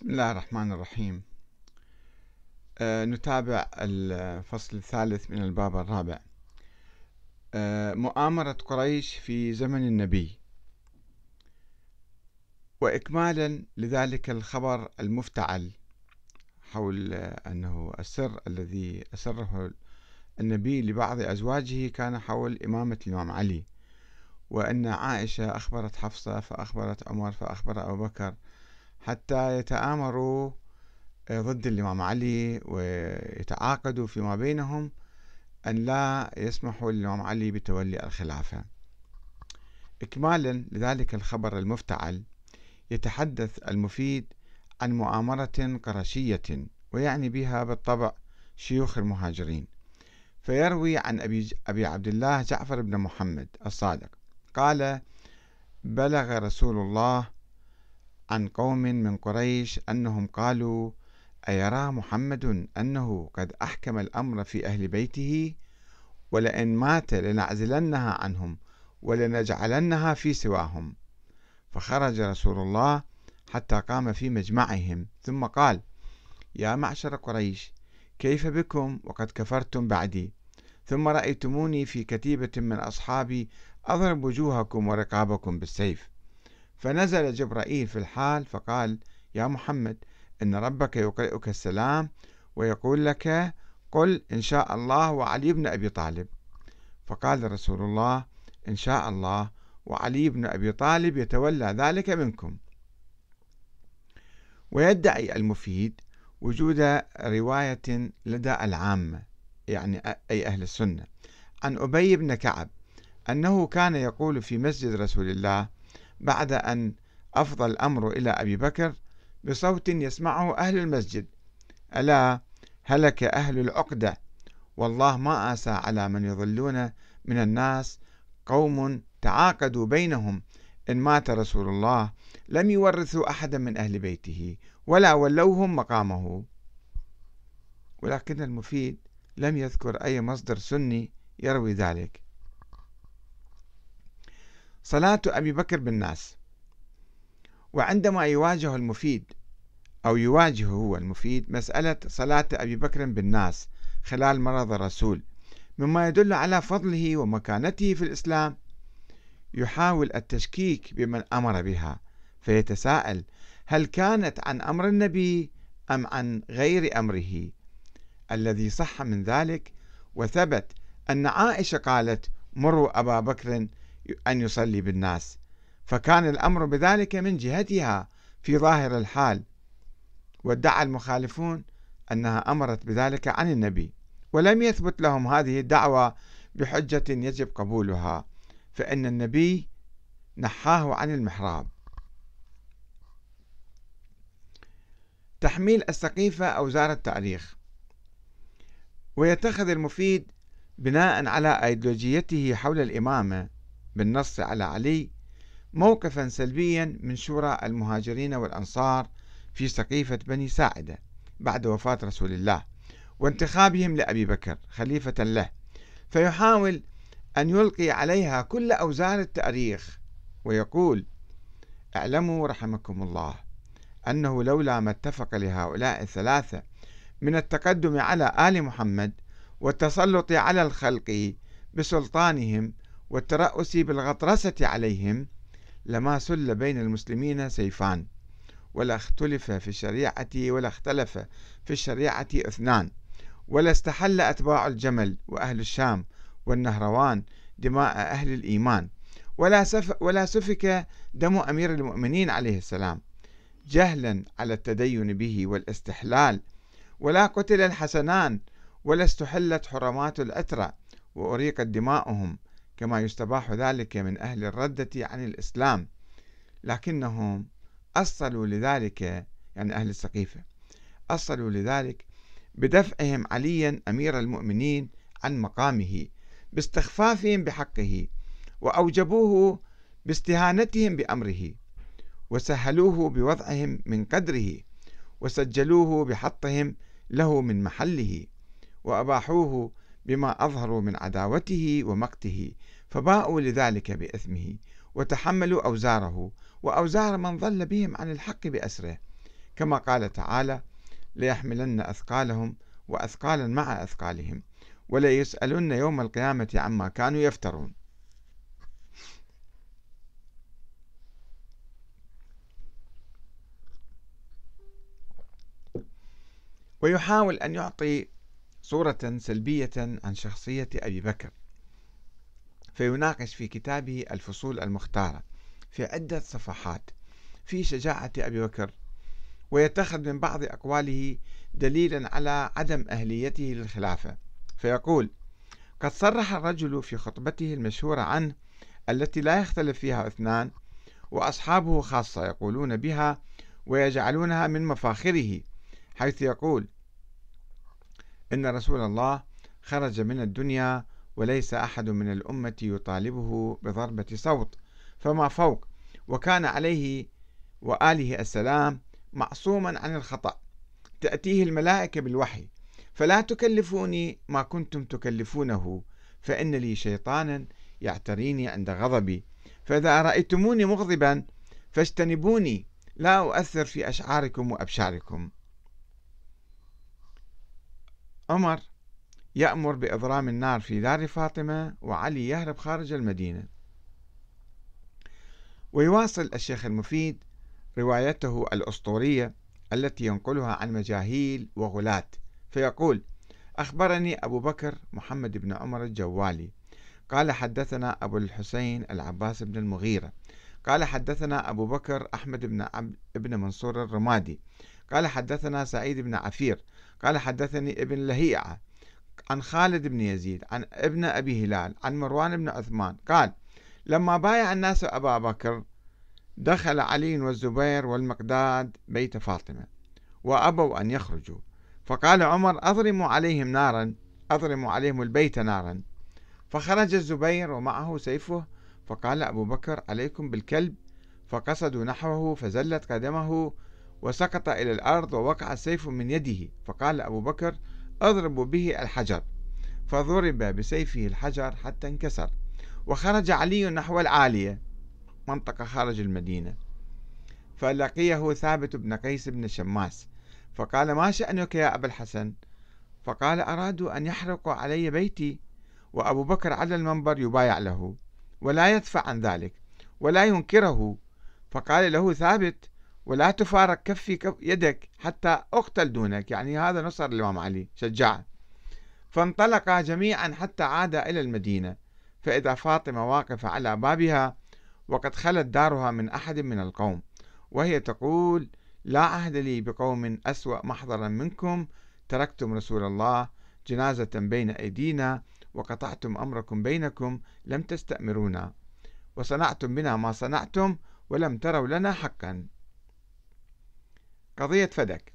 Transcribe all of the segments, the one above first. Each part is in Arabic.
بسم الله الرحمن الرحيم. أه نتابع الفصل الثالث من الباب الرابع. أه مؤامرة قريش في زمن النبي. وإكمالا لذلك الخبر المفتعل حول أنه السر الذي أسره النبي لبعض أزواجه كان حول إمامة الإمام علي. وأن عائشة أخبرت حفصة فأخبرت عمر فأخبر أبو بكر حتى يتآمروا آه، ضد الإمام علي ويتعاقدوا فيما بينهم أن لا يسمحوا للإمام علي بتولي الخلافة. إكمالا لذلك الخبر المفتعل يتحدث المفيد عن مؤامرة قرشية ويعني بها بالطبع شيوخ المهاجرين. فيروي عن أبي, أبي عبد الله جعفر بن محمد الصادق قال بلغ رسول الله عن قوم من قريش أنهم قالوا أيرى محمد أنه قد أحكم الأمر في أهل بيته؟ ولئن مات لنعزلنها عنهم ولنجعلنها في سواهم. فخرج رسول الله حتى قام في مجمعهم ثم قال يا معشر قريش كيف بكم وقد كفرتم بعدي؟ ثم رأيتموني في كتيبة من أصحابي أضرب وجوهكم ورقابكم بالسيف. فنزل جبرائيل في الحال فقال يا محمد إن ربك يقرئك السلام ويقول لك قل إن شاء الله وعلي بن أبي طالب. فقال رسول الله إن شاء الله وعلي بن أبي طالب يتولى ذلك منكم. ويدعي المفيد وجود رواية لدى العامة يعني أي أهل السنة عن أبي بن كعب أنه كان يقول في مسجد رسول الله بعد أن أفضى الأمر إلى أبي بكر بصوت يسمعه أهل المسجد. ألا هلك أهل العقدة؟ والله ما آسى على من يظلون من الناس قوم تعاقدوا بينهم. إن مات رسول الله لم يورثوا أحدا من أهل بيته ولا ولوهم مقامه. ولكن المفيد لم يذكر أي مصدر سني يروي ذلك. صلاة أبي بكر بالناس. وعندما يواجه المفيد أو يواجه هو المفيد مسألة صلاة أبي بكر بالناس خلال مرض الرسول مما يدل على فضله ومكانته في الإسلام يحاول التشكيك بمن أمر بها. فيتساءل هل كانت عن أمر النبي أم عن غير أمره؟ الذي صح من ذلك وثبت أن عائشة قالت مروا أبا بكر أن يصلي بالناس. فكان الأمر بذلك من جهتها في ظاهر الحال. وادعى المخالفون أنها أمرت بذلك عن النبي ولم يثبت لهم هذه الدعوة بحجة يجب قبولها. فإن النبي نحاه عن المحراب. تحميل السقيفة أوزار التاريخ ويتخذ المفيد بناء على أيديولوجيته حول الإمامة. بالنص على علي موقفا سلبيا من شورى المهاجرين والأنصار في سقيفة بني ساعدة بعد وفاة رسول الله وانتخابهم لأبي بكر خليفة له. فيحاول أن يلقي عليها كل أوزار التأريخ ويقول اعلموا رحمكم الله أنه لولا ما اتفق لهؤلاء الثلاثة من التقدم على آل محمد والتسلط على الخلق بسلطانهم والترأس بالغطرسة عليهم لما سل بين المسلمين سيفان ولا اختلف في الشريعة ولا اختلف في الشريعة اثنان ولا استحل أتباع الجمل وأهل الشام والنهروان دماء أهل الإيمان ولا, سف ولا سفك دم أمير المؤمنين عليه السلام جهلا على التدين به والاستحلال ولا قتل الحسنان ولا استحلت حرمات الأترى وأريقت دماؤهم كما يستباح ذلك من أهل الردة عن الإسلام لكنهم أصلوا لذلك يعني أهل السقيفة أصلوا لذلك بدفعهم عليا أمير المؤمنين عن مقامه باستخفافهم بحقه وأوجبوه باستهانتهم بأمره وسهلوه بوضعهم من قدره وسجلوه بحطهم له من محله وأباحوه بما أظهروا من عداوته ومقته فباءوا لذلك بإثمه وتحملوا أوزاره وأوزار من ضل بهم عن الحق بأسره. كما قال تعالى ليحملن أثقالهم وأثقالا مع أثقالهم وليسألن يوم القيامة عما كانوا يفترون. ويحاول أن يعطي صورة سلبية عن شخصية أبي بكر. فيناقش في كتابه الفصول المختارة في عدة صفحات في شجاعة أبي بكر ويتخذ من بعض أقواله دليلا على عدم أهليته للخلافة. فيقول قد صرح الرجل في خطبته المشهورة عنه التي لا يختلف فيها اثنان وأصحابه خاصة يقولون بها ويجعلونها من مفاخره حيث يقول إن رسول الله خرج من الدنيا وليس أحد من الأمة يطالبه بضربة صوت فما فوق؟ وكان عليه وآله السلام معصوما عن الخطأ. تأتيه الملائكة بالوحي فلا تكلفوني ما كنتم تكلفونه فإن لي شيطانا يعتريني عند غضبي. فإذا رأيتموني مغضبا فاجتنبوني لا أؤثر في أشعاركم وأبشاركم. عمر يأمر بإضرام النار في دار فاطمة وعلي يهرب خارج المدينة. ويواصل الشيخ المفيد روايته الأسطورية التي ينقلها عن مجاهيل وغلاة فيقول أخبرني أبو بكر محمد بن عمر الجوالي. قال حدثنا أبو الحسين العباس بن المغيرة. قال حدثنا أبو بكر أحمد بن عبد ابن منصور الرمادي. قال حدثنا سعيد بن عفير قال حدثني ابن لهيعة عن خالد بن يزيد عن ابن أبي هلال عن مروان بن عثمان قال لما بايع الناس أبا بكر دخل علي والزبير والمقداد بيت فاطمة وأبوا أن يخرجوا. فقال عمر أضرموا عليهم نارا أضرموا عليهم البيت نارا. فخرج الزبير ومعه سيفه فقال أبو بكر عليكم بالكلب. فقصدوا نحوه فزلت قدمه وسقط إلى الأرض ووقع السيف من يده فقال أبو بكر اضربوا به الحجر. فضرب بسيفه الحجر حتى انكسر وخرج علي نحو العالية منطقة خارج المدينة. فلقيه ثابت بن قيس بن شماس فقال ما شأنك يا أبا الحسن؟ فقال أرادوا أن يحرقوا علي بيتي. وأبو بكر على المنبر يبايع له ولا يدفع عن ذلك ولا ينكره. فقال له ثابت ولا تفارق كفي كف يدك حتى أقتل دونك. يعني هذا نصر الإمام علي شجعه فانطلقا جميعا حتى عاد إلى المدينة. فإذا فاطمة واقفة على بابها وقد خلت دارها من أحد من القوم. وهي تقول لا عهد لي بقوم أسوأ محضرا منكم. تركتم رسول الله جنازة بين أيدينا وقطعتم أمركم بينكم لم تستأمرونا. وصنعتم بنا ما صنعتم ولم تروا لنا حقا. قضية فدك.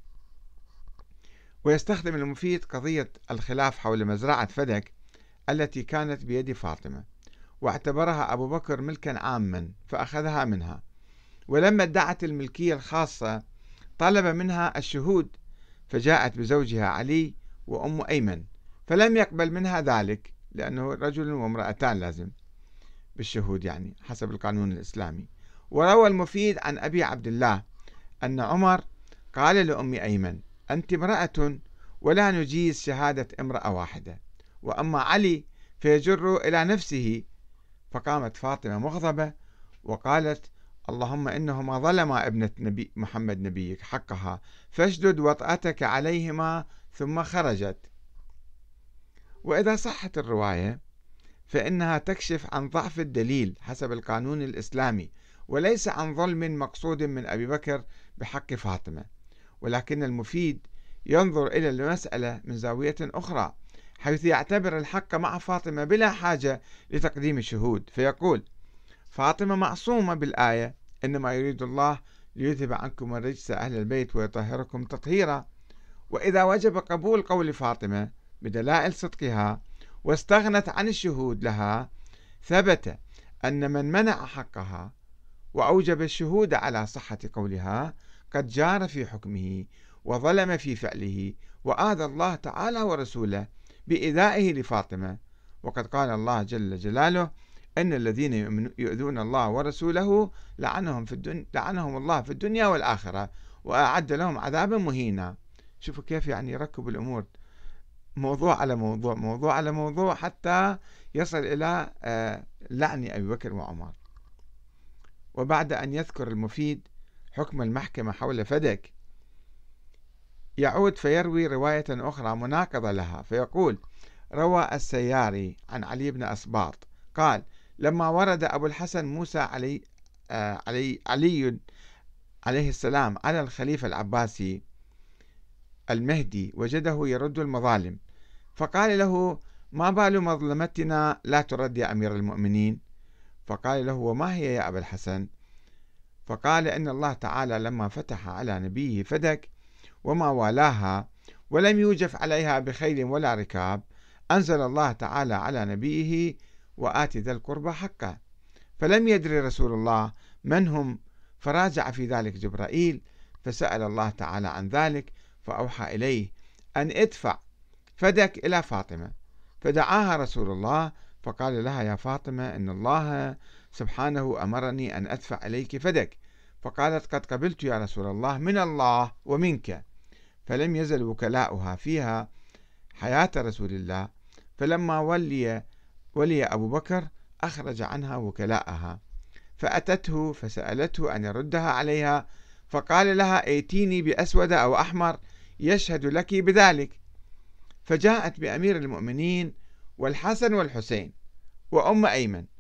ويستخدم المفيد قضية الخلاف حول مزرعة فدك التي كانت بيد فاطمة واعتبرها أبو بكر ملكا عاما فأخذها منها. ولما ادعت الملكية الخاصة طلب منها الشهود فجاءت بزوجها علي وأم أيمن فلم يقبل منها ذلك لأنه رجل وامرأتان لازم. بالشهود يعني حسب القانون الإسلامي. وروى المفيد عن أبي عبد الله أن عمر قال لأم أيمن أنت امرأة ولا نجيز شهادة امرأة واحدة. وأما علي فيجر إلى نفسه. فقامت فاطمة مغضبة وقالت اللهم إنهما ظلما ابنة نبي محمد نبيك حقها فاشدد وطأتك عليهما ثم خرجت. وإذا صحت الرواية فإنها تكشف عن ضعف الدليل حسب القانون الإسلامي وليس عن ظلم مقصود من أبي بكر بحق فاطمة. ولكن المفيد ينظر إلى المسألة من زاوية أخرى حيث يعتبر الحق مع فاطمة بلا حاجة لتقديم الشهود. فيقول فاطمة معصومة بالآية إنما يريد الله ليذهب عنكم الرجس أهل البيت ويطهركم تطهيرا وإذا وجب قبول قول فاطمة بدلائل صدقها واستغنت عن الشهود لها ثبت أن من منع حقها وأوجب الشهود على صحة قولها قد جار في حكمه وظلم في فعله وآذى الله تعالى ورسوله بإيذائه لفاطمة. وقد قال الله جل جلاله أن الذين يؤذون الله ورسوله لعنهم في الدنيا لعنهم الله في الدنيا والآخرة وأعد لهم عذابا مهينا. شوفوا كيف يعني يركب الأمور موضوع على موضوع موضوع على موضوع حتى يصل إلى آه، لعن أبي بكر وعمر. وبعد أن يذكر المفيد حكم المحكمة حول فدك. يعود فيروي رواية أخرى مناقضة لها فيقول روى السياري عن علي بن أسباط قال لما ورد أبو الحسن موسى علي آه علي علي عليه السلام على الخليفة العباسي المهدي وجده يرد المظالم فقال له ما بال مظلمتنا لا ترد يا أمير المؤمنين؟ فقال له وما هي يا أبا الحسن؟ فقال إن الله تعالى لما فتح على نبيه فدك وما والاها ولم يوجف عليها بخيل ولا ركاب. أنزل الله تعالى على نبيه وآت ذا القربى حقه. فلم يدري رسول الله من هم. فراجع في ذلك جبرائيل فسأل الله تعالى عن ذلك فأوحى إليه أن ادفع فدك إلى فاطمة. فدعاها رسول الله فقال لها يا فاطمة إن الله سبحانه أمرني أن أدفع إليك فدك فقالت قد قبلت يا رسول الله من الله ومنك. فلم يزل وكلاؤها فيها حياة رسول الله. فلما ولي ولي أبو بكر أخرج عنها وكلاءها. فأتته فسألته أن يردها عليها. فقال لها ائتيني بأسود أو أحمر يشهد لك بذلك. فجاءت بأمير المؤمنين والحسن والحسين وأم أيمن.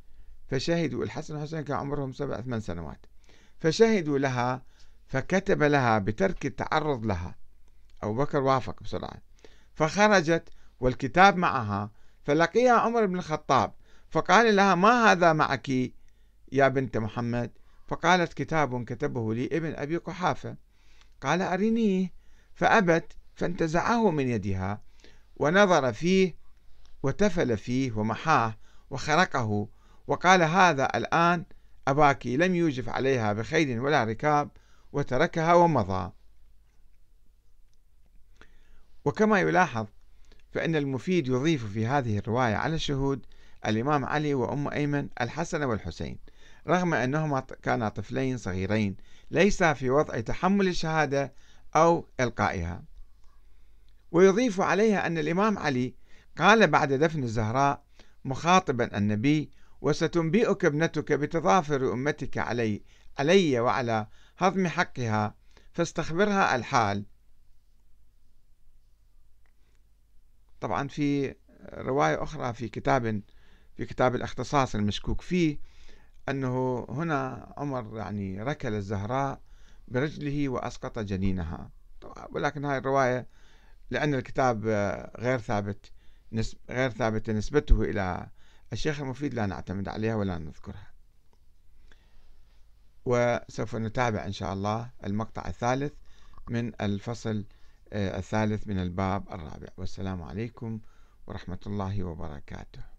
فشهدوا الحسن والحسين كان عمرهم سبع ثمان سنوات. فشهدوا لها فكتب لها بترك التعرض لها. أبو بكر وافق بسرعة. فخرجت والكتاب معها فلقيها عمر بن الخطاب. فقال لها ما هذا معك يا بنت محمد؟ فقالت كتاب كتبه لي ابن أبي قحافة. قال أرنيه. فأبت فانتزعه من يدها ونظر فيه وتفل فيه ومحاه وخرقه وقال هذا الآن أباك لم يوجف عليها بخيل ولا ركاب وتركها ومضى. وكما يلاحظ فإن المفيد يضيف في هذه الرواية على الشهود الإمام علي وأم أيمن الحسن والحسين رغم أنهما كانا طفلين صغيرين ليس في وضع تحمل الشهادة أو إلقائها. ويضيف عليها أن الإمام علي قال بعد دفن الزهراء مخاطبا النبي وستنبئك ابنتك بتظافر أمتك علي علي وعلى هضم حقها فاستخبرها الحال. طبعا في رواية أخرى في كتاب في كتاب الأختصاص المشكوك فيه أنه هنا عمر يعني ركل الزهراء برجله وأسقط جنينها. ولكن هذه الرواية لأن الكتاب غير ثابت غير ثابتة نسبته إلى الشيخ المفيد لا نعتمد عليها ولا نذكرها. وسوف نتابع إن شاء الله المقطع الثالث من الفصل آه، الثالث من الباب الرابع. والسلام عليكم ورحمة الله وبركاته.